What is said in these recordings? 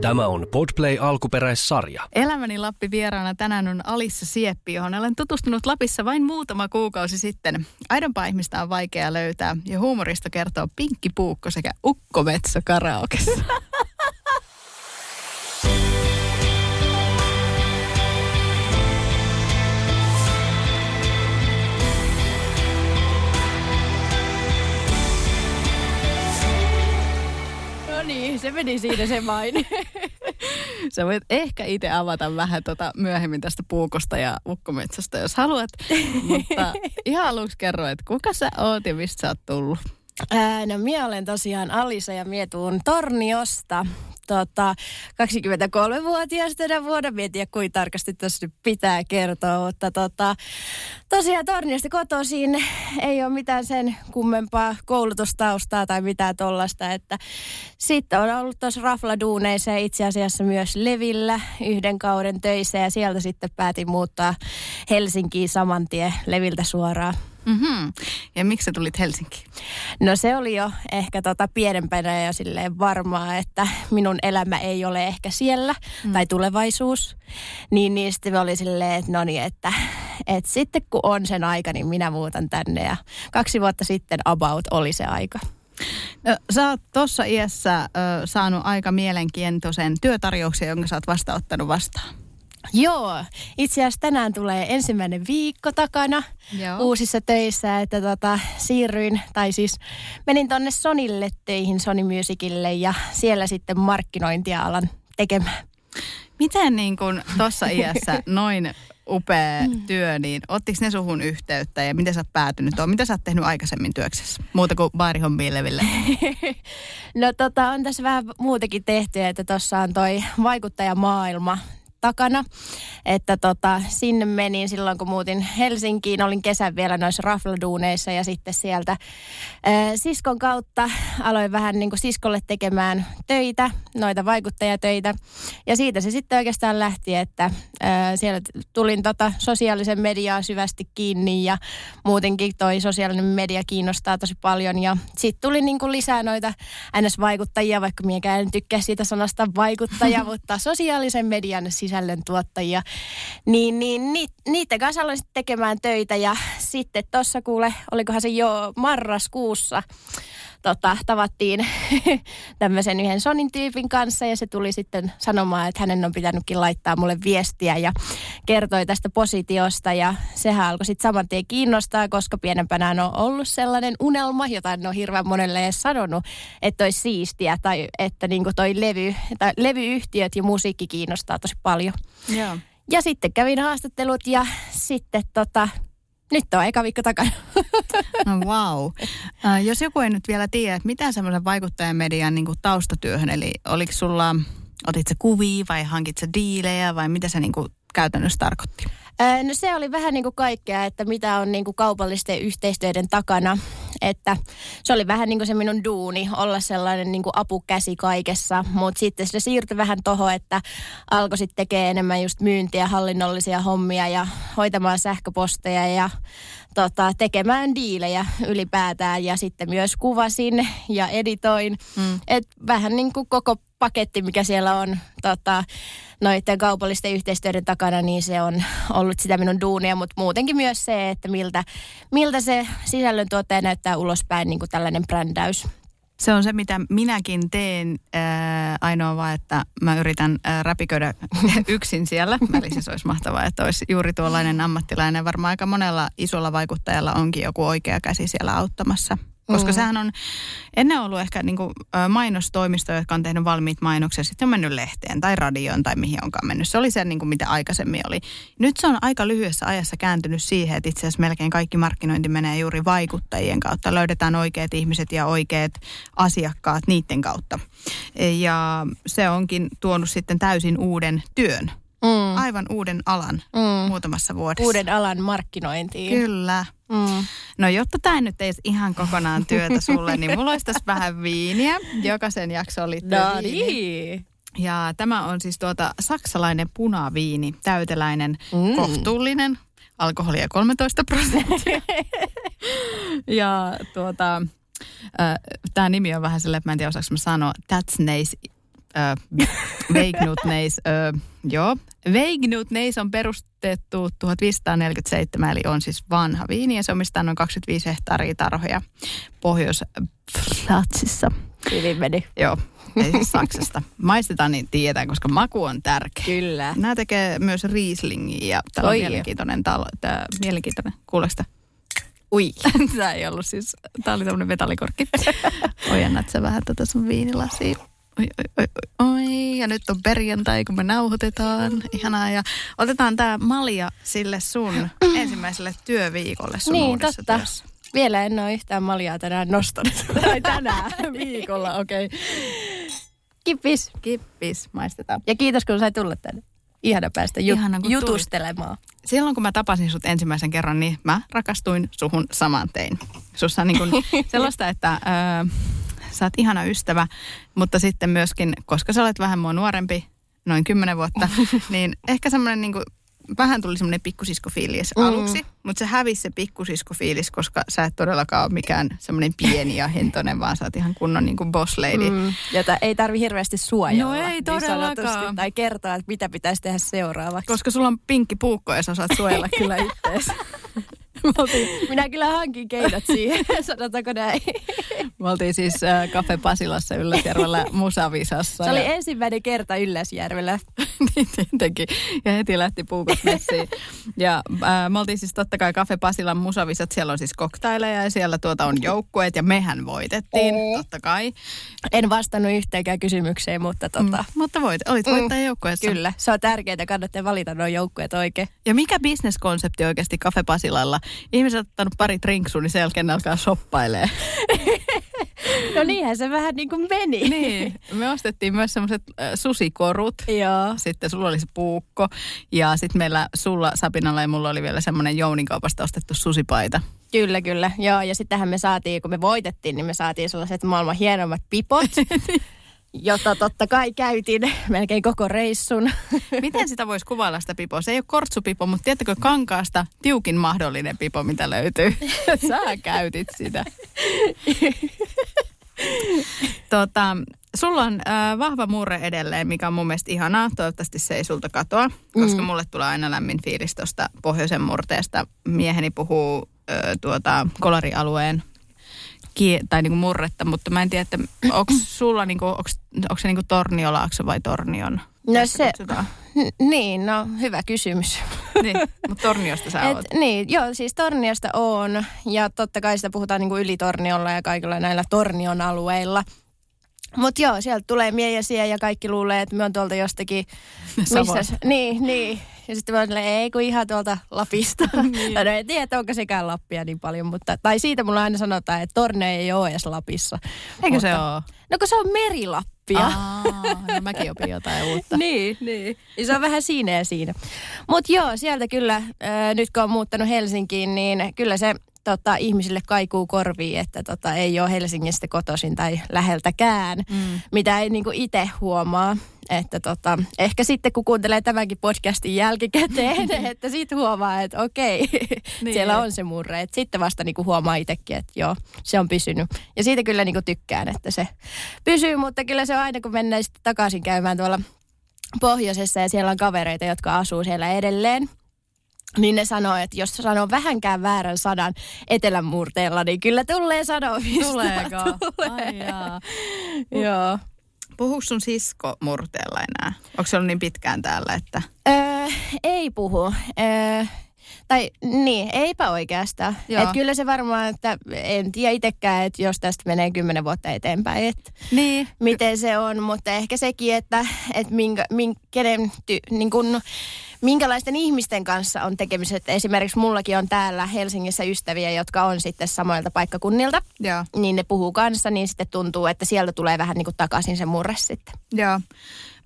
Tämä on Podplay alkuperäissarja. Elämäni Lappi vieraana tänään on Alissa Sieppi, johon olen tutustunut Lapissa vain muutama kuukausi sitten. Aidompaa ihmistä on vaikea löytää ja huumorista kertoo Pinkki Puukko sekä Ukko Metsä karaokessa. No niin, se meni siinä se vain. Sä voit ehkä itse avata vähän tota myöhemmin tästä puukosta ja ukkometsästä, jos haluat. Mutta ihan aluksi kerro, että kuka sä oot ja mistä sä oot tullut? Ää, no minä olen tosiaan Alisa ja minä tuun Torniosta. Tota, 23-vuotias tänä vuonna. Mietin, kuinka tarkasti tässä nyt pitää kertoa, mutta tota, tosiaan Torniosta kotoisin ei ole mitään sen kummempaa koulutustaustaa tai mitään tollasta. Että sitten on ollut tuossa rafladuuneissa ja itse asiassa myös Levillä yhden kauden töissä ja sieltä sitten päätin muuttaa Helsinkiin saman tien Leviltä suoraan. Mm-hmm. Ja miksi sä tulit Helsinkiin? No se oli jo ehkä tota pienempänä jo silleen varmaa, että minun elämä ei ole ehkä siellä mm. tai tulevaisuus. Niin, niin sitten oli silleen, että no niin, että, että sitten kun on sen aika, niin minä muutan tänne. Ja kaksi vuotta sitten about oli se aika. No, sä oot tuossa iässä ö, saanut aika mielenkiintoisen työtarjouksen, jonka sä oot vastaanottanut vastaan. Joo, itse asiassa tänään tulee ensimmäinen viikko takana Joo. uusissa töissä, että tota, siirryin, tai siis menin tonne Sonille töihin, Sony Musicille ja siellä sitten markkinointia alan tekemään. Miten niin kun tuossa iässä noin upea työ, niin ottiko ne suhun yhteyttä ja miten sä oot päätynyt tuohon? Mitä sä oot tehnyt aikaisemmin työksessä? Muuta kuin baarihommiin leville. No tota, on tässä vähän muutakin tehty, että tuossa on toi vaikuttajamaailma takana. Että tota, sinne menin silloin, kun muutin Helsinkiin. Olin kesän vielä noissa rafladuuneissa ja sitten sieltä ää, siskon kautta aloin vähän niin kuin siskolle tekemään töitä, noita vaikuttajatöitä. Ja siitä se sitten oikeastaan lähti, että ää, siellä tulin tota sosiaalisen mediaa syvästi kiinni ja muutenkin toi sosiaalinen media kiinnostaa tosi paljon. Ja sitten tuli niin kuin lisää noita NS-vaikuttajia, vaikka miekään en tykkää siitä sanasta vaikuttaja, mutta sosiaalisen median sisällön tuottajia. Niin, niin ni, niiden kanssa aloin tekemään töitä ja sitten tuossa kuule, olikohan se jo marraskuussa, tota, tavattiin tämmöisen yhden Sonin tyypin kanssa ja se tuli sitten sanomaan, että hänen on pitänytkin laittaa mulle viestiä ja kertoi tästä positiosta ja sehän alkoi sitten saman tien kiinnostaa, koska pienempänä on ollut sellainen unelma, jota en ole hirveän monelle edes sanonut, että olisi siistiä tai että niinku toi levy, tai levyyhtiöt ja musiikki kiinnostaa tosi paljon. Joo. Ja sitten kävin haastattelut ja sitten tota, nyt on eka viikko takana. No wow. Jos joku ei nyt vielä tiedä, että mitä semmoisen vaikuttajamedian niin taustatyöhön, eli oliko sulla, otit se kuvia vai hankit se diilejä vai mitä se niin kuin käytännössä tarkoitti? No se oli vähän niin kuin kaikkea, että mitä on niin kuin kaupallisten yhteistyöiden takana. Että se oli vähän niin kuin se minun duuni, olla sellainen niin kuin apukäsi kaikessa. Mutta sitten se siirtyi vähän toho, että alkoi sitten tekemään enemmän just myyntiä, hallinnollisia hommia ja hoitamaan sähköposteja ja tota, tekemään diilejä ylipäätään. Ja sitten myös kuvasin ja editoin. Mm. Et vähän niin kuin koko paketti, mikä siellä on tota, noiden kaupallisten yhteistyöiden takana, niin se on ollut sitä minun duunia, mutta muutenkin myös se, että miltä, miltä se sisällöntuottaja näyttää ulospäin, niin kuin tällainen brändäys. Se on se, mitä minäkin teen. Ää, ainoa vaan, että mä yritän ää, räpiköidä yksin siellä. Eli siis olisi mahtavaa, että olisi juuri tuollainen ammattilainen. Varmaan aika monella isolla vaikuttajalla onkin joku oikea käsi siellä auttamassa. Koska Mm. sehän on ennen ollut ehkä niin kuin, mainostoimisto, jotka on tehnyt valmiit mainoksia, sitten on mennyt lehteen tai radioon tai mihin onkaan mennyt. Se oli se, niin kuin mitä aikaisemmin oli. Nyt se on aika lyhyessä ajassa kääntynyt siihen, että itse asiassa melkein kaikki markkinointi menee juuri vaikuttajien kautta. Löydetään oikeat ihmiset ja oikeat asiakkaat niiden kautta. Ja se onkin tuonut sitten täysin uuden työn mm. aivan uuden alan mm. muutamassa vuodessa. Uuden alan markkinointiin. Kyllä. Mm. No jotta tämä nyt ei ihan kokonaan työtä sulle, niin mulla olisi tässä vähän viiniä. Jokaisen jakso oli no niin. Ja tämä on siis tuota saksalainen punaviini, täyteläinen, mm. kohtuullinen, alkoholia 13 prosenttia. ja tuota, äh, tämä nimi on vähän silleen, että mä en tiedä osaanko mä sanoa, that's nice äh, Weignutneis, äh, joo. Weignutneis on perustettu 1547, eli on siis vanha viini ja se omistaa noin 25 hehtaaria tarhoja Pohjois-Platsissa. Hyvin meni. Joo, ei siis Saksasta. Maistetaan niin tietää, koska maku on tärkeä. Kyllä. Nämä tekee myös Rieslingia ja tämä on mielenkiintoinen talo. Tämä mielenkiintoinen. Kuuleeko Ui. tämä ei ollut siis, tämä oli tämmöinen metallikorkki. Ojennat sä vähän tätä sun viinilasia. Oi, oi, oi, oi, ja nyt on perjantai, kun me nauhoitetaan. Ihanaa, ja otetaan tämä malja sille sun ensimmäiselle työviikolle sun niin, totta. Työssä. Vielä en ole yhtään maljaa tänään nostanut. tai tänään viikolla, okei. Okay. Kippis. Kippis, maistetaan. Ja kiitos, kun sait tulla tänne. Ihana päästä ju- Ihana, jutustelemaan. Tulit. Silloin kun mä tapasin sut ensimmäisen kerran, niin mä rakastuin suhun saman tein. Sussa on niin kuin sellaista, että ö, sä oot ihana ystävä, mutta sitten myöskin, koska sä olet vähän mua nuorempi, noin kymmenen vuotta, niin ehkä semmoinen niin kuin vähän tuli semmoinen pikkusiskofiilis mm. aluksi, mutta se hävisi se pikkusiskofiilis, koska sä et todellakaan ole mikään semmoinen pieni ja hentonen, vaan sä oot ihan kunnon niin kuin boss lady. Mm. Jota ei tarvi hirveästi suojella. No ei niin todellakaan. tai kertoa, että mitä pitäisi tehdä seuraavaksi. Koska sulla on pinkki puukko ja sä osaat suojella kyllä itseäsi. Minä kyllä hankin keinot siihen, sanotaanko näin. Me oltiin siis äh, Cafe Pasilassa Ylläsjärvellä Musavisassa. Se oli ja... ensimmäinen kerta Ylläsjärvellä. niin tietenkin. Ja heti lähti puukot messiin. Ja äh, me oltiin siis totta kai Cafe Pasilan Musavisat. Siellä on siis koktaileja ja siellä tuota on joukkueet ja mehän voitettiin, mm. totta kai. En vastannut yhteenkään kysymykseen, mutta tota... Mm, mutta voit, olit mm. voittaja joukkueessa. Kyllä, se on tärkeää, kannattaa valita nuo joukkueet oikein. Ja mikä bisneskonsepti oikeasti Cafe Pasilalla? Ihmiset on ottanut pari trinksuun, niin sen jälkeen alkaa shoppailee. no niinhän se vähän niin kuin meni. Niin, me ostettiin myös semmoiset susikorut. Joo. Sitten sulla oli se puukko. Ja sitten meillä sulla, Sapinalla ja mulla oli vielä semmoinen Jouninkaupasta ostettu susipaita. Kyllä, kyllä. Joo, ja sittenhän me saatiin, kun me voitettiin, niin me saatiin sellaiset maailman hienommat pipot. jota totta kai käytin melkein koko reissun. Miten sitä voisi kuvailla sitä pipoa? Se ei ole kortsupipo, mutta tiedättekö kankaasta tiukin mahdollinen pipo, mitä löytyy? Sä käytit sitä. tota, sulla on äh, vahva murre edelleen, mikä on mun mielestä ihanaa. Toivottavasti se ei sulta katoa, koska mm. mulle tulee aina lämmin fiilis tuosta pohjoisen murteesta. Mieheni puhuu äh, tuota, kolarialueen kie- tai niinku murretta, mutta mä en tiedä, että onko sulla niinku, onko se niinku Torniolaakso vai Tornion? No se, niin, no hyvä kysymys. niin, mutta Torniosta sä Et, oot. Niin, joo, siis Torniosta on ja totta kai sitä puhutaan niinku yli Torniolla ja kaikilla näillä Tornion alueilla. Mutta joo, sieltä tulee miejäsiä ja kaikki luulee, että me on tuolta jostakin... Missä, niin, niin. Ja sitten mä olin, ei kun ihan tuolta Lapista. niin. no en tiedä, onko sekään Lappia niin paljon, mutta... Tai siitä mulla aina sanotaan, että Torne ei ole edes Lapissa. Eikö mutta, se ole? No kun se on Merilappia. Aa, no mäkin opin jotain uutta. niin, niin. Ja se on vähän siinä ja siinä. Mutta joo, sieltä kyllä, äh, nyt kun on muuttanut Helsinkiin, niin kyllä se tota, ihmisille kaikuu korviin, että tota, ei ole Helsingistä kotoisin tai läheltäkään, mm. mitä ei niinku itse huomaa. Että tota, ehkä sitten kun kuuntelee tämänkin podcastin jälkikäteen, että sitten huomaa, että okei, niin. siellä on se murre. Että sitten vasta niinku huomaa itsekin, että joo, se on pysynyt. Ja siitä kyllä niinku tykkään, että se pysyy, mutta kyllä se on aina, kun mennään sitten takaisin käymään tuolla pohjoisessa ja siellä on kavereita, jotka asuu siellä edelleen niin ne sanoo, että jos sanoo vähänkään väärän sadan etelän murteella, niin kyllä tulee sanomista. Tuleeko? Tulee. Ai jaa. Joo. Puhuuko sun sisko murteella enää? Onko se ollut niin pitkään täällä, että... Öö, ei puhu. Öö, tai niin, eipä oikeastaan. Et kyllä se varmaan, että en tiedä itsekään, että jos tästä menee kymmenen vuotta eteenpäin, että niin. miten se on. Mutta ehkä sekin, että, että minkä, minkä, kenen, ty, niin kun, minkälaisten ihmisten kanssa on tekemiset. Esimerkiksi mullakin on täällä Helsingissä ystäviä, jotka on sitten samoilta paikkakunnilta. Joo. Niin ne puhuu kanssa, niin sitten tuntuu, että sieltä tulee vähän niin kuin takaisin se murre sitten. Joo.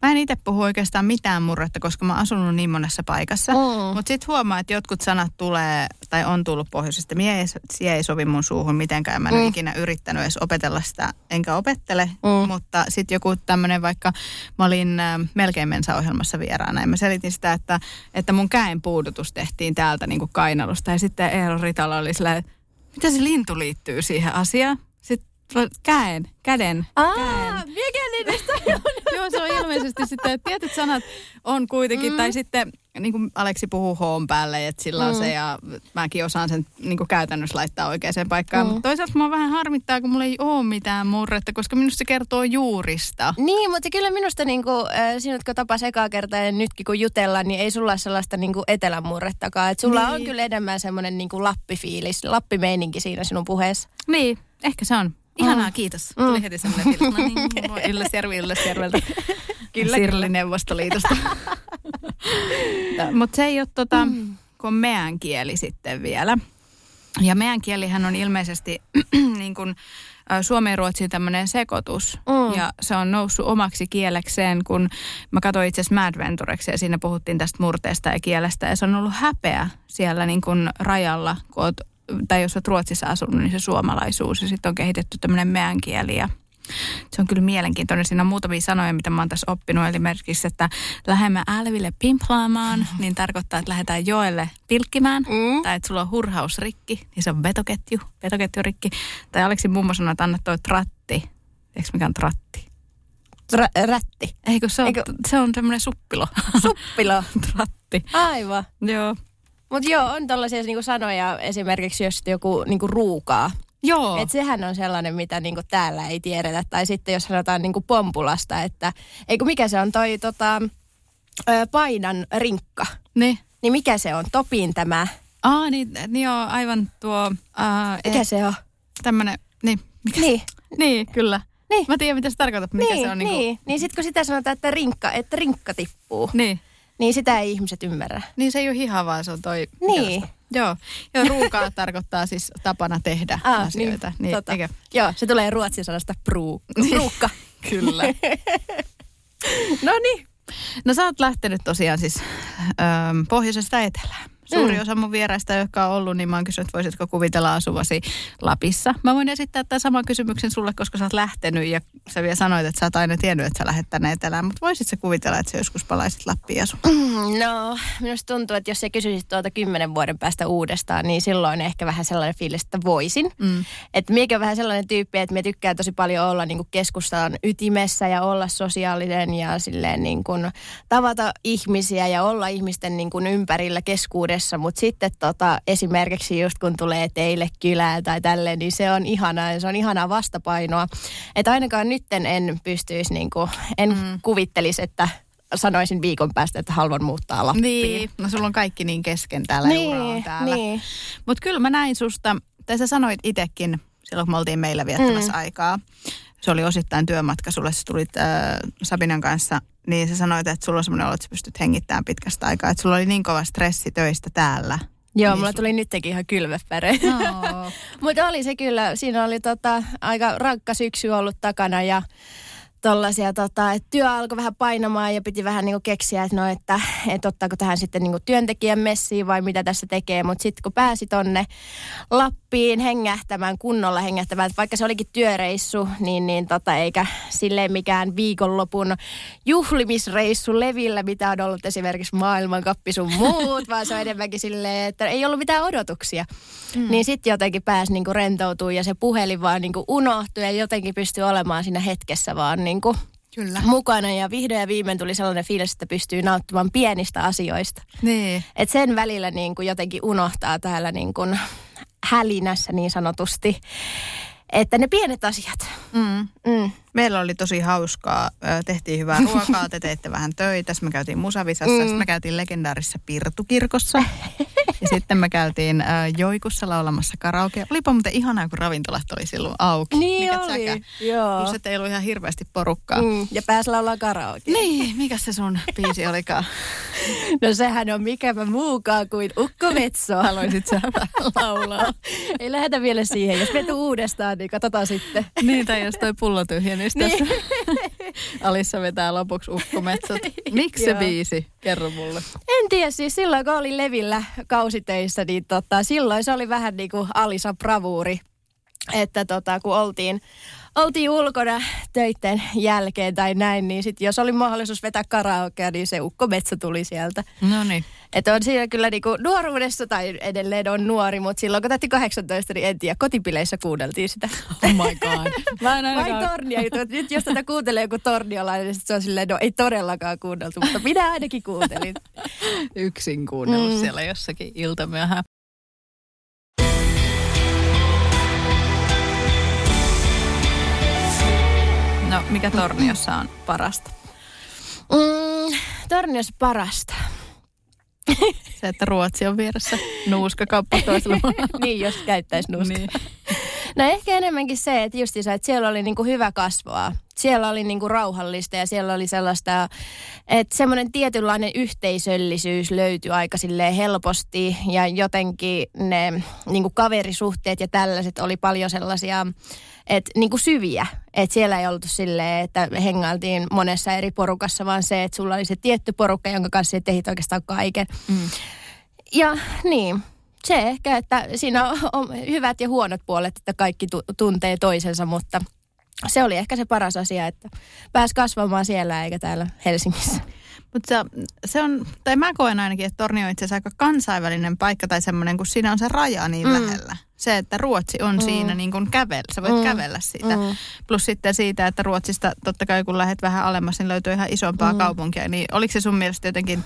Mä en itse puhu oikeastaan mitään murretta, koska mä oon asunut niin monessa paikassa. Mm. Mutta sitten huomaa, että jotkut sanat tulee, tai on tullut pohjoisesta. Mie ei, sie ei sovi mun suuhun mitenkään. Mä en mm. ole ikinä yrittänyt edes opetella sitä, enkä opettele. Mm. Mutta sitten joku tämmöinen vaikka, mä olin äh, melkein Mensa-ohjelmassa vieraana. Ja mä selitin sitä, että, että mun käen puudutus tehtiin täältä niin kuin kainalusta. Ja sitten Eero Ritala oli silleen, mitä se lintu liittyy siihen asiaan? Sitten käen, käden, Aa, käen. On? Joo, se on ilmeisesti sitten, että tietyt sanat on kuitenkin, mm. tai sitten niin kuin Aleksi puhuu hoon päälle, että sillä on Mm. se ja mäkin osaan sen niin kuin käytännössä laittaa oikeaan paikkaan. Mm. Mutta toisaalta mua vähän harmittaa, kun mulla ei ole mitään murretta, koska minusta se kertoo juurista. Niin, mutta kyllä minusta niin kuin, äh, sinut kun tapas ekaa kertaa ja nytkin kun jutellaan, niin ei sulla ole sellaista niin kuin etelämurrettakaan. Et sulla Niin. on kyllä enemmän semmoinen niin kuin lappifiilis, lappimeininki siinä sinun puheessa. Niin, ehkä se on. Ihanaa, kiitos. Mm. Tuli heti semmoinen fiilis. No niin, Ylläsjärvi Ylläsjärveltä. Kyllä, Sirli. Neuvostoliitosta. Mutta se ei ole tota, kun on meän kieli sitten vielä. Ja meän kielihän on ilmeisesti niin kuin, suomen ja ruotsin tämmöinen sekoitus. Mm. Ja se on noussut omaksi kielekseen, kun mä katsoin itse asiassa Mad Ventureksi ja siinä puhuttiin tästä murteesta ja kielestä. Ja se on ollut häpeä siellä niin kuin rajalla, kun oot, tai jos olet Ruotsissa asunut, niin se suomalaisuus. Ja sitten on kehitetty tämmöinen meän kieli ja se on kyllä mielenkiintoinen. Siinä on muutamia sanoja, mitä mä oon tässä oppinut. Eli esimerkiksi, että lähdemme älville pimplaamaan, niin tarkoittaa, että lähdetään joelle pilkkimään. Mm. Tai että sulla on hurhausrikki, niin se on vetoketju, vetoketjurikki. Tai Aleksi mummo sanoi, että anna toi tratti. Eikö mikä on tratti? Ra- rätti. Eikö se on, Eikö- se on tämmöinen suppilo. Suppilo. tratti. Aivan. Joo. Mutta joo, on tällaisia niinku sanoja esimerkiksi, jos joku niinku ruukaa. Joo. Et sehän on sellainen, mitä niinku täällä ei tiedetä. Tai sitten jos sanotaan niinku pompulasta, että eikö mikä se on toi tota, painan rinkka. Niin. Niin mikä se on? Topin tämä. Aa, niin, niin joo, aivan tuo... Ää, Mikä se on? Tämmönen, niin, mikä Niin. Niin, kyllä. Niin. Mä tiedän, mitä se tarkoittaa, mikä niin, se on. niin. Niin, niin. niin sitten kun sitä sanotaan, että rinkka, että rinkka tippuu, niin. Niin sitä ei ihmiset ymmärrä. Niin se ei ole hiha, vaan se on toi... Niin. Joo. Joo, ruukaa tarkoittaa siis tapana tehdä Ah, asioita. niin, tota. eikö? Joo, se tulee ruotsin sanasta pruu, pruukka. Kyllä. no niin. No sä oot lähtenyt tosiaan siis ähm, pohjoisesta etelään. Suuri Mm. osa mun vieraista, jotka on ollut, niin mä oon kysynyt, että voisitko kuvitella asuvasi Lapissa. Mä voin esittää tämän saman kysymyksen sulle, koska sä oot lähtenyt ja sä vielä sanoit, että sä oot aina tiennyt, että sä lähdet tänne etelään. Mutta voisit sä kuvitella, että sä joskus palaisit Lappiin asu? No, minusta tuntuu, että jos sä kysyisit tuolta kymmenen vuoden päästä uudestaan, niin silloin ehkä vähän sellainen fiilis, että voisin. Mm. Että miekin on vähän sellainen tyyppi, että me tykkää tosi paljon olla niin keskustan ytimessä ja olla sosiaalinen ja silleen niin kuin tavata ihmisiä ja olla ihmisten niin kuin ympärillä keskuudessa. Mutta sitten tota, esimerkiksi just kun tulee teille kylään tai tälleen, niin se on ihanaa ja se on ihanaa vastapainoa. Että ainakaan nytten en pystyisi, niin kuin, en mm. kuvittelisi, että sanoisin viikon päästä, että haluan muuttaa Lappiin. Niin, no sulla on kaikki niin kesken täällä, Niin, täällä. niin. Mutta kyllä mä näin susta, tai sä sanoit itsekin silloin, kun me oltiin meillä viettämässä Mm. aikaa. Se oli osittain työmatka sulle, sä tulit äh, Sabinan kanssa, niin sä sanoit, että sulla on semmoinen olo, että sä pystyt hengittämään pitkästä aikaa. Että sulla oli niin kova stressi töistä täällä. Joo, Niin mulla su- tuli nytkin ihan kylvepäre. No. Mutta oli se kyllä, siinä oli tota, aika rankka syksy ollut takana ja tollasia, tota, että työ alkoi vähän painamaan ja piti vähän niinku keksiä, että no, että et ottaako tähän sitten niinku työntekijän messiin vai mitä tässä tekee. Mutta sitten kun pääsi tonne Lappiin hengähtämään, kunnolla hengähtämään, että vaikka se olikin työreissu, niin, niin tota, eikä silleen mikään viikonlopun juhlimisreissu levillä, mitä on ollut esimerkiksi maailmankappi sun muut, vaan se on enemmänkin silleen, että ei ollut mitään odotuksia. Mm. Niin sitten jotenkin pääsi niinku rentoutumaan ja se puhelin vaan niinku unohtui ja jotenkin pystyi olemaan siinä hetkessä vaan niinku Kyllä. mukana. Ja vihdoin ja viimein tuli sellainen fiilis, että pystyy nauttimaan pienistä asioista. Niin. Et sen välillä niinku jotenkin unohtaa täällä niinku hälinässä niin sanotusti, että ne pienet asiat. Mm. Mm. Meillä oli tosi hauskaa. Tehtiin hyvää ruokaa, te teitte vähän töitä. Sitten me käytiin Musavisassa, mm. sitten me käytiin legendaarisessa Pirtukirkossa. ja sitten me käytiin ö, Joikussa laulamassa karaoke. Olipa muuten ihanaa, kun ravintolat oli silloin auki. Niin Mikä oli, tsäkä? joo. Plus, että ei ollut ihan hirveästi porukkaa. Mm. Ja pääsi laulaa karaoke. Niin, mikä se sun biisi olikaan? No sehän on mikäpä muukaan kuin Ukko Vetso. Haluaisit sä laulaa. Ei lähdetä vielä siihen. Jos me uudestaan, niin katsotaan sitten. niin, tai jos toi pullo tyhjenisi tässä. Alissa vetää lopuksi ukkometsot. Miksi se biisi? Kerro mulle. En tiedä, siis silloin kun olin Levillä kausitöissä, niin tota, silloin se oli vähän niin kuin Alisa Bravuuri. Että tota, kun oltiin, oltiin ulkona töiden jälkeen tai näin, niin sit jos oli mahdollisuus vetää karaokea, niin se ukkometsä tuli sieltä. No niin. Että on siinä kyllä niinku nuoruudessa, tai edelleen on nuori, mutta silloin kun täytti 18, niin en tiedä, kotipileissä kuunneltiin sitä. Oh my god. Mä en Vai ainakaan... tornia juttu. että Nyt jos tätä kuuntelee joku torniolainen, niin se on silleen, no ei todellakaan kuunneltu, mutta minä ainakin kuuntelin. yksin kuunnellut Mm. siellä jossakin iltamyöhään. No, mikä Torniossa on parasta? Mm, torniossa parasta. Se, että Ruotsi on vieressä nuuskakauppa toisella niin, jos käyttäisi nuuskaa. Niin. No ehkä enemmänkin se, että justiinsa, että siellä oli niinku hyvä kasvaa. Siellä oli niinku rauhallista ja siellä oli sellaista, että semmoinen tietynlainen yhteisöllisyys löytyi aika helposti ja jotenkin ne niinku kaverisuhteet ja tällaiset oli paljon sellaisia, että niinku syviä. Että siellä ei oltu silleen, että hengailtiin monessa eri porukassa, vaan se, että sulla oli se tietty porukka, jonka kanssa tehit oikeastaan kaiken. Mm. Ja niin, se ehkä, että siinä on, hyvät ja huonot puolet, että kaikki tu- tuntee toisensa, mutta se oli ehkä se paras asia, että pääsi kasvamaan siellä eikä täällä Helsingissä. Mutta se, se on, tai mä koen ainakin, että Tornio on itse asiassa aika kansainvälinen paikka tai semmoinen, kun siinä on se raja niin Mm. lähellä. Se, että Ruotsi on Mm. siinä niin kuin kävellä, sä voit Mm. kävellä siitä. Mm. Plus sitten siitä, että Ruotsista totta kai kun lähdet vähän alemmas, niin löytyy ihan isompaa mm. kaupunkia. Niin oliko se sun mielestä jotenkin,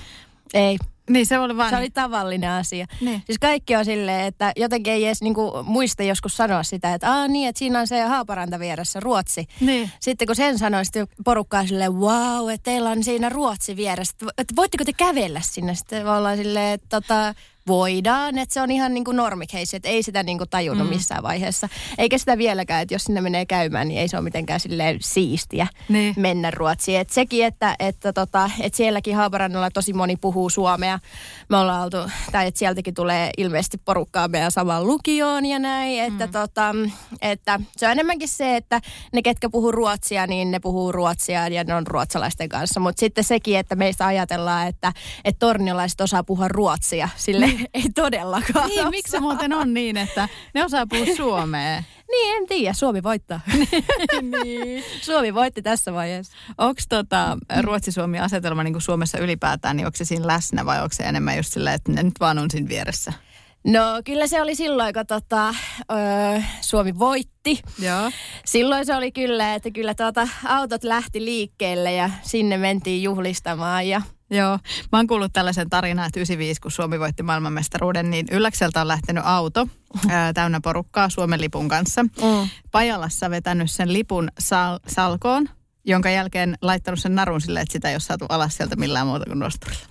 Ei, niin se oli vaan... se oli tavallinen asia. niin. Siis kaikki on silleen, että jotenkin ei edes niinku muista joskus sanoa sitä, että Aa, niin, että siinä on se Haaparanta vieressä, Ruotsi. Niin. Sitten kun sen sanoi, sitten porukkaa silleen, wow, että teillä on siinä Ruotsi vieressä. Että vo- Että voitteko te kävellä sinne? Sitten ollaan silleen, että tota, voidaan, että se on ihan niin kuin normikeissi, että ei sitä niin kuin tajunnut mm. missään vaiheessa. Eikä sitä vieläkään, että jos sinne menee käymään, niin ei se ole mitenkään silleen siistiä Niin. mennä Ruotsiin. Et sekin, että, että, tota, että sielläkin Haaparannalla tosi moni puhuu suomea. Me ollaan oltu, tai että sieltäkin tulee ilmeisesti porukkaa meidän samaan lukioon ja näin. Että, mm. tota, että se on enemmänkin se, että ne ketkä puhuu ruotsia, niin ne puhuu ruotsia ja ne on ruotsalaisten kanssa. Mutta sitten sekin, että meistä ajatellaan, että, että torniolaiset osaa puhua ruotsia. Sille ei todellakaan Niin, miksi se muuten on niin, että ne osaa puhua suomea? Niin, en tiedä. Suomi voittaa. niin. Suomi voitti tässä vaiheessa. Onko tota, Ruotsi-Suomi-asetelma niin kuin Suomessa ylipäätään, niin onko se siinä läsnä vai onko se enemmän just sillä, että ne nyt vaan on siinä vieressä? No kyllä se oli silloin, kun tota, öö, Suomi voitti. Joo. Silloin se oli kyllä, että kyllä tuota, autot lähti liikkeelle ja sinne mentiin juhlistamaan. Ja, Joo, mä oon kuullut tällaisen tarinan, että 95, kun Suomi voitti maailmanmestaruuden, niin Ylläkseltä on lähtenyt auto ää, täynnä porukkaa Suomen lipun kanssa. mm. Pajalassa vetänyt sen lipun sal- salkoon, jonka jälkeen laittanut sen narun silleen, että sitä ei ole saatu alas sieltä millään muuta kuin nosturilla.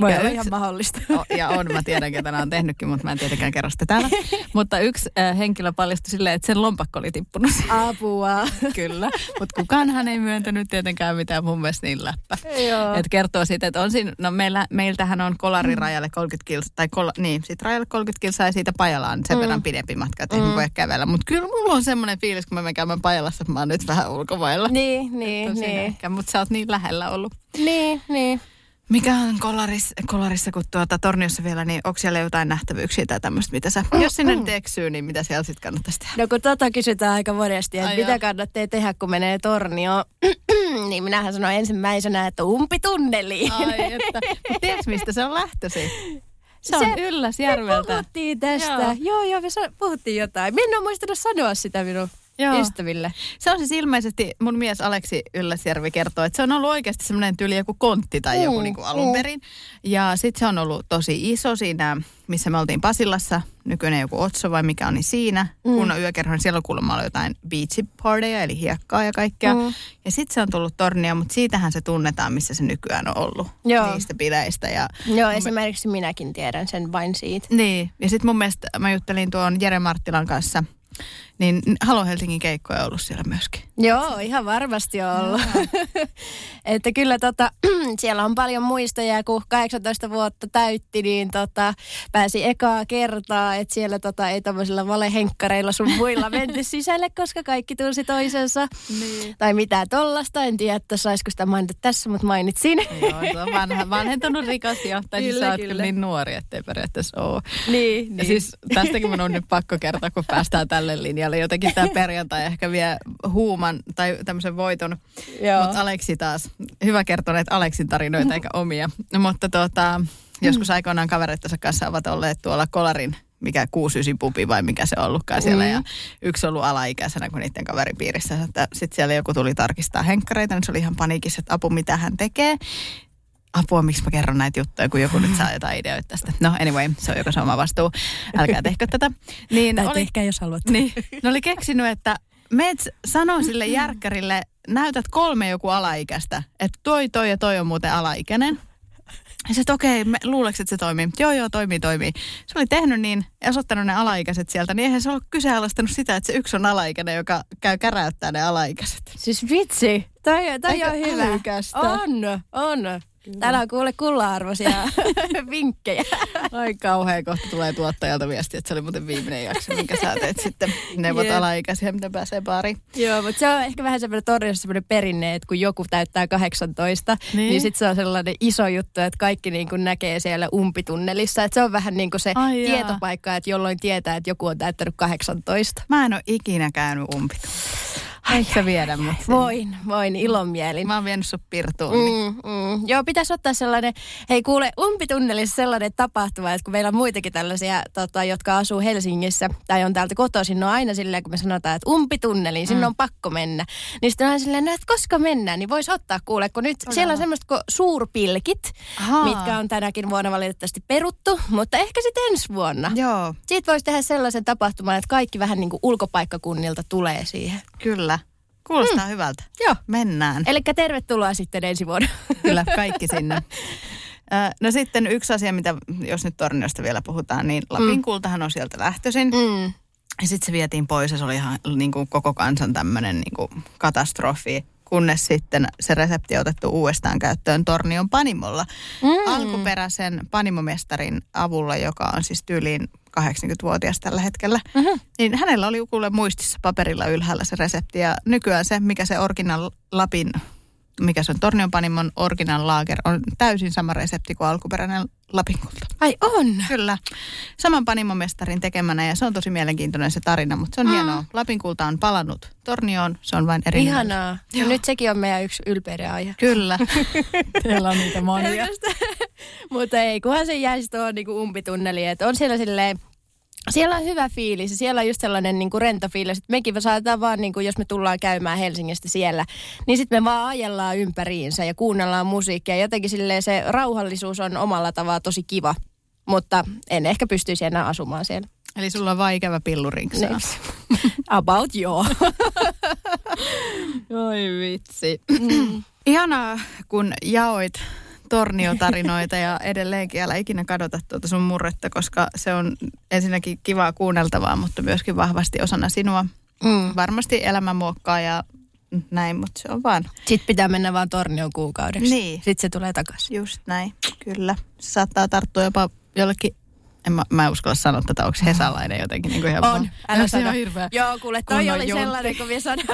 Voi Ja olla yksi- ihan mahdollista. O, ja on, mä tiedän, ketä nämä on tehnytkin, mutta mä en tietenkään kerro sitä täällä. mutta yksi äh, henkilö paljastui silleen, että sen lompakko oli tippunut. Apua. Kyllä, mutta kukaan hän ei myöntänyt tietenkään mitään mun mielestä niin läppä. Joo. Et kertoo siitä, että on siinä, no meillä, meiltähän on kolarirajalle 30 kilsaa, tai kol, niin, sit rajalle 30 kilsaa ja siitä Pajalaan sen Mm. verran pidempi matka, että mm. voi kävellä. Mutta kyllä mulla on semmoinen fiilis, kun mä menen käymään Pajalassa, että mä oon nyt vähän ulkomailla. Niin, niin, Tosin niin. ehkä, mutta sä oot niin lähellä ollut. Niin, niin. Mikä on kolarissa, kolarissa kun tuota Torniossa vielä, niin onko siellä jotain nähtävyyksiä tai tämmöistä, mitä sä, jos sinne nyt eksyy, niin mitä siellä sitten kannattaisi tehdä? No kun tota kysytään aika monesti, että Ai mitä joo. kannattaa tehdä, kun menee tornioon, niin minähän sanoin ensimmäisenä, että umpitunneliin. Ai että, mutta tiedätkö mistä se on lähtöisin? Se on Se- se, Me Ylläsjärveltä. puhuttiin tästä. Joo, Joo. joo, joo me sa- puhuttiin jotain. Minä en ole muistanut sanoa sitä minun Joo. ystäville. Se on siis ilmeisesti, mun mies Aleksi Ylläsjärvi kertoo, että se on ollut oikeasti semmoinen tyyli joku kontti tai joku Mm, niin kuin alun mm. perin. Ja sitten se on ollut tosi iso siinä, missä me oltiin Pasilassa, nykyinen joku Otso vai mikä on, niin siinä. Mm. Kun on yökerho, niin siellä on kuulemma ollut jotain beach partyja, eli hiekkaa ja kaikkea. Mm. Mm. Ja sitten se on tullut tornia, mutta siitähän se tunnetaan, missä se nykyään on ollut. Joo. Niistä bileistä. Ja Joo, mun esimerkiksi minäkin tiedän sen vain siitä. niin, ja sitten mun mielestä mä juttelin tuon Jere Marttilan kanssa, niin Halo Helsingin keikkoja on ollut siellä myöskin. Joo, ihan varmasti on ollut. että kyllä tota, siellä on paljon muistoja, kun 18 vuotta täytti, niin tota, pääsi ekaa kertaa, että siellä tota, ei tämmöisillä valehenkkareilla sun muilla menty sisälle, koska kaikki tunsi toisensa. Niin. Tai mitä tollasta, en tiedä, että saisiko sitä mainita tässä, mutta mainitsin. Joo, se on vanha, vanhentunut rikas jo, tai siis sä oot kyllä niin nuori, ettei periaatteessa ole. Niin, Ja niin. siis tästäkin mun on nyt pakko kertoa, kun päästään tälle linjalle. Jotenkin tämä perjantai ehkä vie huuman tai tämmöisen voiton. Mutta Aleksi taas, hyvä kertoa näitä Aleksin tarinoita eikä omia. No, mutta tota, joskus aikoinaan kavereittensa kanssa ovat olleet tuolla Kolarin mikä 69 pubi vai mikä se on ollutkaan siellä. Mm. Ja yksi on ollut alaikäisenä kuin niiden kaveripiirissä. Sitten siellä joku tuli tarkistaa henkkareita, niin se oli ihan paniikissa, että apu mitä hän tekee. Apua, miksi mä kerron näitä juttuja, kun joku nyt saa jotain ideoita tästä. No anyway, se on joko se oma vastuu. Älkää tehkö tätä. Niin Tai oli, tehkää, jos haluatte. niin, ne oli keksinyt, että meet sanoo sille järkkärille, näytät kolme joku alaikäistä, että toi, toi ja toi on muuten alaikäinen. Ja se, että okei, me luuleeko, että se toimii? Joo, joo, toimii, toimii. Se oli tehnyt niin ja osoittanut ne alaikäiset sieltä, niin eihän se ollut kyseenalaistanut sitä, että se yksi on alaikäinen, joka käy käräyttää ne alaikäiset. Siis vitsi, toi, toi Eikö on hyvä. älykästä? On, on. Täällä on kuule kulla-arvoisia vinkkejä. Ai kauhean kohta tulee tuottajalta viesti, että se oli muuten viimeinen jakso, minkä sä teet sitten. Neuvot Jep. alaikäisiä, miten pääsee baariin. Joo, mutta se on ehkä vähän semmoinen torniossa semmoinen perinne, että kun joku täyttää 18, niin, Niin. niin sitten se on sellainen iso juttu, että kaikki niin kuin näkee siellä umpitunnelissa. Että se on vähän niin kuin se Ai jaa. tietopaikka, että jolloin tietää, että joku on täyttänyt 18. Mä en ole ikinä käynyt umpitunnelissa. Eikö sä viedä mut sinne? Voin, voin ilomielin. Mä oon vienyt sut pirtuun. Niin. Mm, mm. Joo, pitäisi ottaa sellainen, hei kuule, umpitunnelissa sellainen tapahtuma, että kun meillä on muitakin tällaisia, tota, jotka asuu Helsingissä tai on täältä kotoisin, ne on aina silleen, kun me sanotaan, että umpitunneliin, sinne on pakko mennä. Niin sitten on silleen, no, että koska mennään, niin voisi ottaa kuule, kun nyt siellä on semmoista kuin suurpilkit, Ahaa. mitkä on tänäkin vuonna valitettavasti peruttu, mutta ehkä sitten ensi vuonna. Joo, Siitä voisi tehdä sellaisen tapahtuman, että kaikki vähän niin kuin ulkopaikkakunnilta tulee siihen. Kyllä. Kuulostaa mm. hyvältä. Joo. Mennään. Eli tervetuloa sitten ensi vuonna. Kyllä, kaikki sinne. No sitten yksi asia, mitä jos nyt Torniosta vielä puhutaan, niin Lapin kultahan on sieltä lähtöisin. Mm. Ja sitten se vietiin pois ja se oli ihan niin kuin koko kansan tämmöinen niin kuin katastrofi. Kunnes sitten se resepti on otettu uudestaan käyttöön Tornion panimolla. Mm. Alkuperäisen panimomestarin avulla, joka on siis tyyliin 80-vuotias tällä hetkellä. Mhm. Niin hänellä oli kuule muistissa paperilla ylhäällä se resepti. Ja nykyään se, mikä se original Lapin, mikä se on Tornion panimon original lager, on täysin sama resepti kuin alkuperäinen Lapin kulta. Ai on. Kyllä. Saman panimomestarin tekemänä ja se on tosi mielenkiintoinen se tarina, mutta se on mm. hienoa. Lapin kulta on palannut Tornioon, se on vain eri. Ihanaa. Ja nyt sekin on meidän yksi ylpeyden aihe. Kyllä. Teillä on niitä monia. Mutta ei, kunhan se jäisi tuohon niinku umpitunneliin. Että on siellä silleen, siellä on hyvä fiilis ja siellä on just sellainen niinku rento fiilis, että mekin saadaan vaan, niinku, jos me tullaan käymään Helsingistä siellä, niin sitten me vaan ajellaan ympäriinsä ja kuunnellaan musiikkia. Jotenkin silleen se rauhallisuus on omalla tavalla tosi kiva, mutta en ehkä pystyisi enää asumaan siellä. Eli sulla on vaan ikävä pillurinksa. Niin. About joo. Oi vitsi. Ihanaa, kun jaoit torniotarinoita ja edelleenkin älä ikinä kadota tuota sun murretta, koska se on ensinnäkin kivaa kuunneltavaa, mutta myöskin vahvasti osana sinua. Mm. Varmasti elämä muokkaa ja näin, mutta se on vaan Sitten pitää mennä vaan tornion kuukaudeksi. Niin. Sitten se tulee takaisin. just näin. Kyllä. Se saattaa tarttua jopa jollekin, en mä, mä en uskalla sanoa tätä, onko hesalainen jotenkin niin kuin ihan On, älä se sano. on hirveä. Joo, kuule, toi Kunnon oli juntti. sellainen, kun me sanoin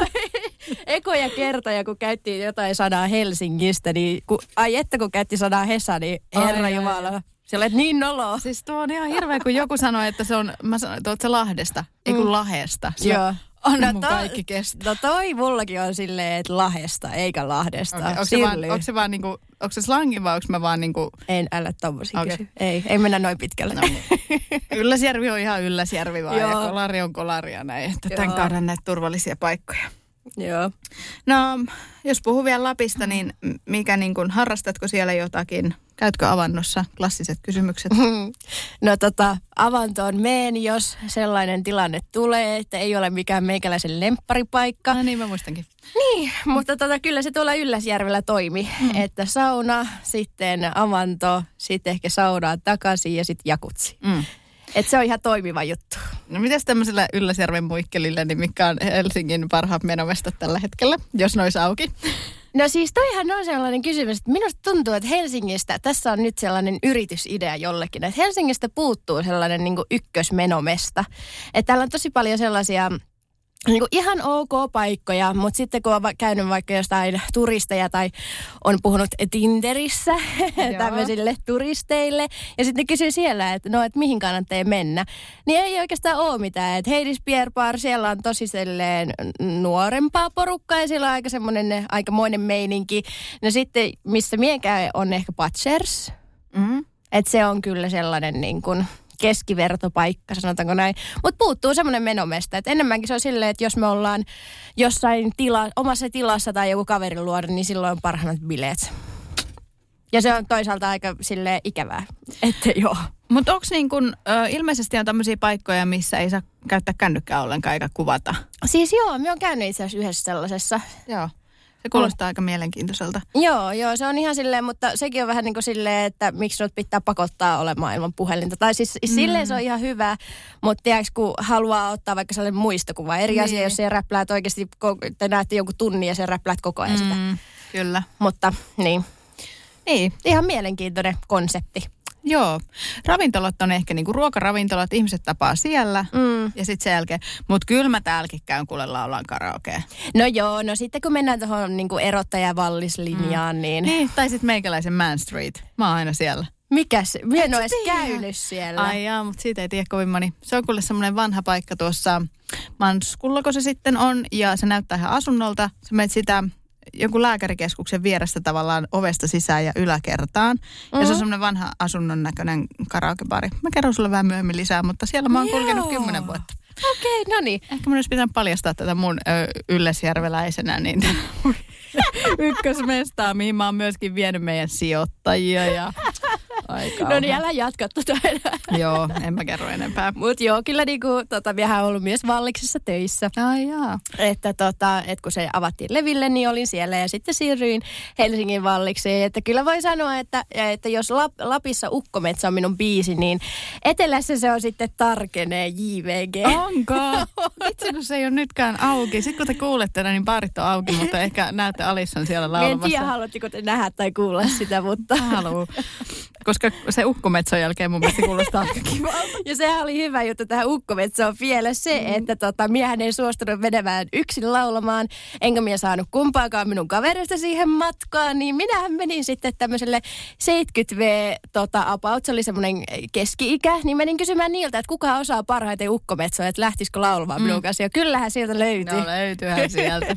ekoja kertoja, kun käyttiin jotain sanaa Helsingistä, niin kun, ai että kun käytti sanaa Hesa, niin Ai, herra ai, Jumala, se olet niin noloa. Siis tuo on ihan hirveä, kun joku sanoi, että se on, mä sanoin, että oot se Lahdesta, ei kun Lahesta. Sillä, Joo. Anna mun to- kaikki kestää. No toi mullakin on silleen, että Lahesta eikä Lahdesta. Okay. Onko, se vaan, onko se vaan niinku, onko se slangi vai onko mä vaan niinku, En älä tommosia okay. Ei, ei mennä noin pitkälle. no, Ylläsjärvi on ihan Ylläsjärvi vaan ja Joo. Kolari on Kolari ja näin, että tämän Joo. kauden näitä turvallisia paikkoja. Joo. No, jos puhuu vielä Lapista, niin mikä niin kuin, harrastatko siellä jotakin? Käytkö avannossa? Klassiset kysymykset. No tota, avantoon meen, jos sellainen tilanne tulee, että ei ole mikään meikäläisen lempparipaikka. No niin, mä muistankin. Niin, mutta tota, kyllä se tuolla Ylläsjärvellä toimi. Mm. Että sauna, sitten avanto, sitten ehkä saunaan takaisin ja sitten jakutsi. Mm. Et se on ihan toimiva juttu. No mitäs tämmöisellä Ylläsjärven muikkelillä, niin mikä on Helsingin parhaat menomestat tällä hetkellä, jos ne olisi auki? No siis toihan on sellainen kysymys, että minusta tuntuu, että Helsingistä, tässä on nyt sellainen yritysidea jollekin, että Helsingistä puuttuu sellainen niin ykkösmenomesta. Että täällä on tosi paljon sellaisia niin kuin ihan ok paikkoja, mutta sitten kun on käynyt vaikka jostain turisteja tai on puhunut Tinderissä tämmöisille turisteille ja sitten kysyy siellä, että no, että mihin kannattaa mennä, niin ei oikeastaan ole mitään. Että Heidis Pierre Bar, siellä on tosi selleen nuorempaa porukkaa ja siellä on aika semmoinen aikamoinen meininki. No sitten, missä miekään on ehkä Patchers. Mm-hmm. Että se on kyllä sellainen niin kuin, keskivertopaikka, sanotaanko näin. Mutta puuttuu semmoinen menomesta, että enemmänkin se on silleen, että jos me ollaan jossain tila, omassa tilassa tai joku kaverin luoda, niin silloin on parhaat bileet. Ja se on toisaalta aika sille ikävää, että joo. Mutta onko niin kun, ö, ilmeisesti on tämmöisiä paikkoja, missä ei saa käyttää kännykkää ollenkaan eikä kuvata? Siis joo, me on käynyt itse asiassa yhdessä sellaisessa. Joo. Se kuulostaa mm. aika mielenkiintoiselta. Joo, joo, se on ihan silleen, mutta sekin on vähän niin kuin silleen, että miksi sinut pitää pakottaa olemaan ilman puhelinta. Tai siis mm. silleen se on ihan hyvä, mutta tiedätkö, kun haluaa ottaa vaikka sellainen muistokuva. Eri niin. asia, jos se räpläät oikeasti, te näette jonkun tunnin ja se räpläät koko ajan mm, sitä. Kyllä. Mutta niin. Niin. Ihan mielenkiintoinen konsepti. Joo. Ravintolat on ehkä niinku ruokaravintolat, ihmiset tapaa siellä mm. ja sitten sen jälkeen. Mutta kyllä mä täälläkin käyn kuule laulaan karaokea. No joo, no sitten kun mennään tuohon niinku erottaja-vallislinjaan, mm. niin... Niin, tai sitten meikäläisen Man Street. Mä oon aina siellä. Mikä se? Mä en ole edes käynyt siellä. Ai jaa, mutta siitä ei tiedä kovin moni. Se on kuule semmoinen vanha paikka tuossa Manskullako se sitten on, ja se näyttää ihan asunnolta. Sä menet sitä joku lääkärikeskuksen vierestä tavallaan ovesta sisään ja yläkertaan. Mm-hmm. Ja se on mm. semmoinen vanha asunnon näköinen karaokebari. Mä kerron sulle vähän myöhemmin lisää, mutta siellä mä oon Joo. kulkenut kymmenen vuotta. Okei, okay, no niin. Ehkä mun olisi pitänyt paljastaa tätä mun ö, ylläsjärveläisenä, niin ykkösmestaa, mihin mä oon myöskin vienyt meidän sijoittajia ja Aika no niin, älä jatka tuota enää. joo, en mä kerro enempää. Mutta joo, kyllä niinku, tota, miehän on ollut myös Valliksessa töissä. Ai jaa. Että tota, et kun se avattiin leville, niin olin siellä ja sitten siirryin Helsingin Vallikseen. Että kyllä voi sanoa, että, että jos Lap, Lapissa Ukkometsä on minun biisi, niin etelässä se on sitten tarkenee JVG. Onko? Itse kun se ei ole nytkään auki. Sitten kun te kuulette, niin baarit on auki, mutta ehkä näette Alisson siellä laulamassa. En tiedä, haluatteko te nähdä tai kuulla sitä, mutta... Haluan koska se ukkometson jälkeen mun mielestä kuulostaa aika kivalta. Ja sehän oli hyvä juttu tähän ukkometsoon vielä se, mm. että tota, miehän ei suostunut menemään yksin laulamaan, enkä minä saanut kumpaakaan minun kaverista siihen matkaan, niin minähän menin sitten tämmöiselle 70V tota, about, se oli semmoinen keski-ikä, niin menin kysymään niiltä, että kuka osaa parhaiten ukkometsoa, että lähtisikö laulamaan mm. minun kanssa. Ja kyllähän sieltä löytyi. No löytyyhän sieltä.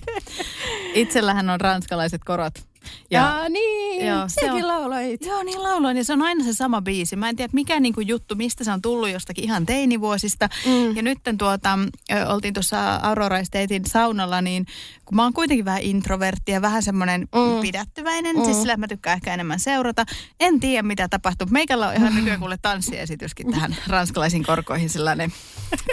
Itsellähän on ranskalaiset korot. Ja, ja niin, joo, sekin se on, lauloit. Joo, niin lauloin. Ja se on aina se sama biisi. Mä en tiedä, mikä niinku juttu, mistä se on tullut jostakin ihan teinivuosista. Mm. Ja nyt tuota, oltiin tuossa Aurora Estatein saunalla, niin kun mä oon kuitenkin vähän introvertti ja vähän semmoinen mm. pidättyväinen, siis mm. siis sillä mä tykkään ehkä enemmän seurata. En tiedä, mitä tapahtuu. Meikällä on ihan nykyään kuule tanssiesityskin tähän ranskalaisiin korkoihin sellainen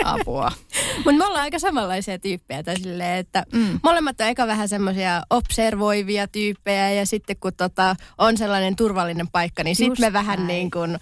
apua. Mutta me ollaan aika samanlaisia tyyppejä, tai silleen, että mm. molemmat on eka vähän semmoisia observoivia tyyppejä, ja sitten kun tota, on sellainen turvallinen paikka, niin sitten me vähän näin. niin kuin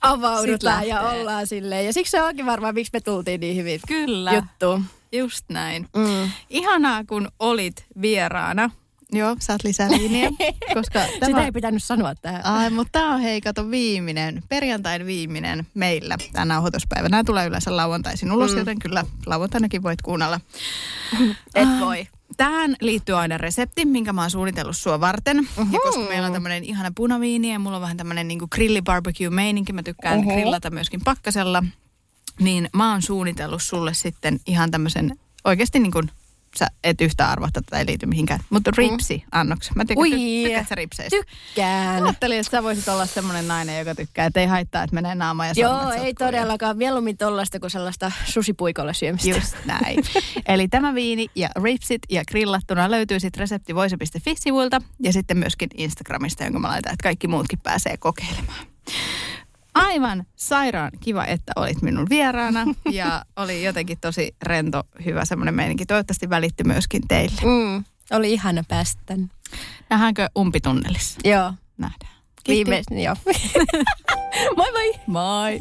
avaudutaan ja ollaan silleen. Ja siksi se onkin varmaan, miksi me tultiin niin hyvin Kyllä. juttuun. Just näin. Mm. Ihanaa, kun olit vieraana. Joo, saat lisää liiniä. koska tämä... Sitä ei pitänyt sanoa tähän. Ai, mutta tämä on hei, kato viimeinen, perjantain viimeinen meillä tämä nauhoituspäivä. Nämä tulee yleensä lauantaisin ulos, mm. joten kyllä lauantainakin voit kuunnella. Et ah. voi. Tähän liittyy aina resepti, minkä mä oon suunnitellut sua varten. Uh-huh. Ja koska meillä on tämmöinen ihana punaviini ja mulla on vähän tämmöinen niin grilli barbecue meininki, mä tykkään uh-huh. grillata myöskin pakkasella niin mä oon suunnitellut sulle sitten ihan tämmöisen oikeasti niin kuin sä et yhtä arvata tätä ei liity mihinkään. Mutta mm. ripsi annoksen. Mä tykkään, Ui, tykkään sä ripseistä? Tykkään. Ajattelin, että sä voisit olla semmoinen nainen, joka tykkää, että ei haittaa, että menee naama ja Joo, ei todellakaan. Mieluummin tollasta kuin sellaista susipuikolle syömistä. Just näin. Eli tämä viini ja ripsit ja grillattuna löytyy sitten reseptivoise.fi-sivuilta ja sitten myöskin Instagramista, jonka mä laitan, että kaikki muutkin pääsee kokeilemaan. Aivan sairaan kiva, että olit minun vieraana ja oli jotenkin tosi rento, hyvä semmoinen meininki. Toivottavasti välitti myöskin teille. Mm, oli ihana päästä tänne. Nähdäänkö umpitunnelissa? Joo. Nähdään. Viimeis, joo. moi moi! Moi!